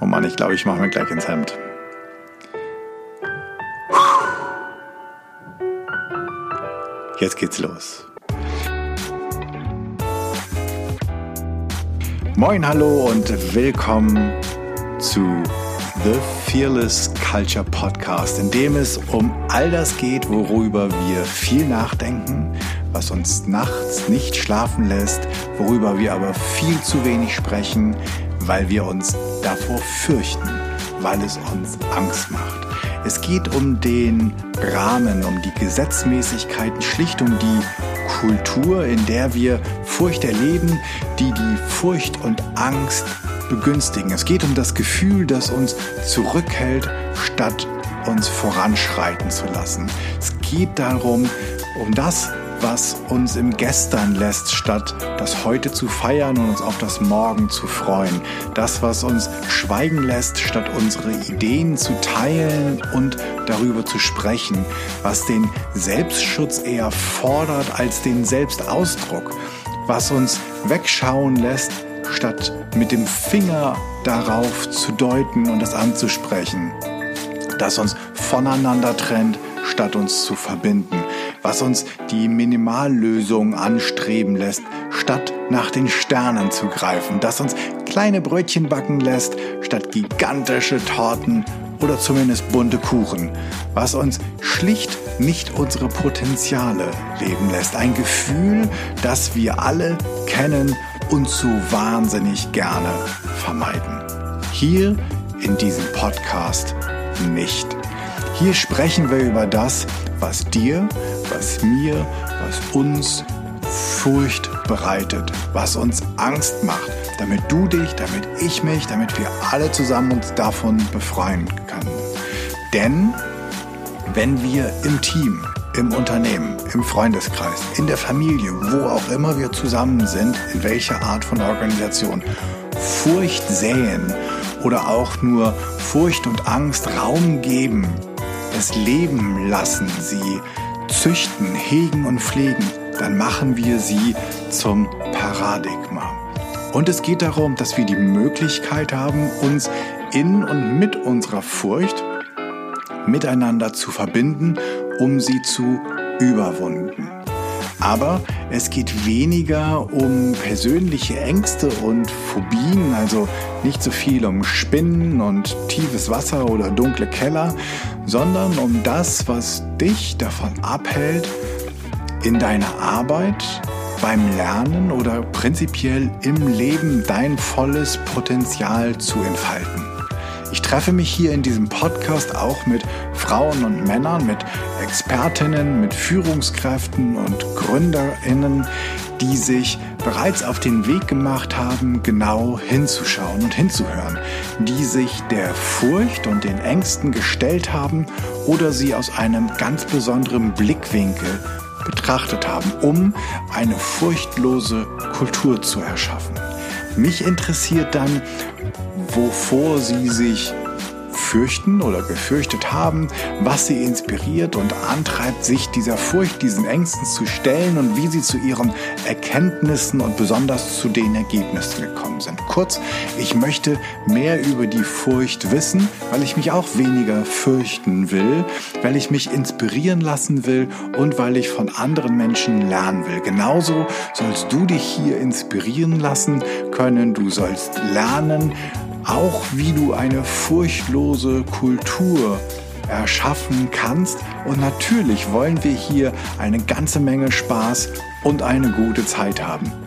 Oh Mann, ich glaube, ich mache mir gleich ins Hemd. Jetzt geht's los. Moin, hallo und willkommen zu The Fearless Culture Podcast, in dem es um all das geht, worüber wir viel nachdenken, was uns nachts nicht schlafen lässt, worüber wir aber viel zu wenig sprechen, weil wir uns davor fürchten, weil es uns Angst macht. Es geht um den Rahmen, um die Gesetzmäßigkeiten, schlicht um die Kultur, in der wir Furcht erleben, die die Furcht und Angst begünstigen. Es geht um das Gefühl, das uns zurückhält, statt uns voranschreiten zu lassen. Es geht darum, um das, was uns im Gestern lässt, statt das Heute zu feiern und uns auf das Morgen zu freuen. Das, was uns schweigen lässt, statt unsere Ideen zu teilen und darüber zu sprechen. Was den Selbstschutz eher fordert als den Selbstausdruck. Was uns wegschauen lässt, statt mit dem Finger darauf zu deuten und es anzusprechen. Das uns voneinander trennt, statt uns zu verbinden was uns die Minimallösung anstreben lässt, statt nach den Sternen zu greifen, das uns kleine Brötchen backen lässt, statt gigantische Torten oder zumindest bunte Kuchen, was uns schlicht nicht unsere Potenziale leben lässt. Ein Gefühl, das wir alle kennen und so wahnsinnig gerne vermeiden. Hier in diesem Podcast nicht. Hier sprechen wir über das, was dir was mir, was uns Furcht bereitet, was uns Angst macht, damit du dich, damit ich mich, damit wir alle zusammen uns davon befreien können. Denn wenn wir im Team, im Unternehmen, im Freundeskreis, in der Familie, wo auch immer wir zusammen sind, in welcher Art von Organisation, Furcht säen oder auch nur Furcht und Angst Raum geben, es leben lassen, sie züchten, hegen und pflegen, dann machen wir sie zum Paradigma. Und es geht darum, dass wir die Möglichkeit haben, uns in und mit unserer Furcht miteinander zu verbinden, um sie zu überwunden. Aber es geht weniger um persönliche Ängste und Phobien, also nicht so viel um Spinnen und tiefes Wasser oder dunkle Keller, sondern um das, was dich davon abhält, in deiner Arbeit, beim Lernen oder prinzipiell im Leben dein volles Potenzial zu entfalten. Ich treffe mich hier in diesem Podcast auch mit Frauen und Männern, mit Expertinnen, mit Führungskräften und Gründerinnen, die sich bereits auf den Weg gemacht haben, genau hinzuschauen und hinzuhören, die sich der Furcht und den Ängsten gestellt haben oder sie aus einem ganz besonderen Blickwinkel betrachtet haben, um eine furchtlose Kultur zu erschaffen. Mich interessiert dann, wovor sie sich fürchten oder gefürchtet haben, was sie inspiriert und antreibt, sich dieser Furcht, diesen Ängsten zu stellen und wie sie zu ihren Erkenntnissen und besonders zu den Ergebnissen gekommen sind. Kurz, ich möchte mehr über die Furcht wissen, weil ich mich auch weniger fürchten will, weil ich mich inspirieren lassen will und weil ich von anderen Menschen lernen will. Genauso sollst du dich hier inspirieren lassen können, du sollst lernen, auch wie du eine furchtlose Kultur erschaffen kannst. Und natürlich wollen wir hier eine ganze Menge Spaß und eine gute Zeit haben.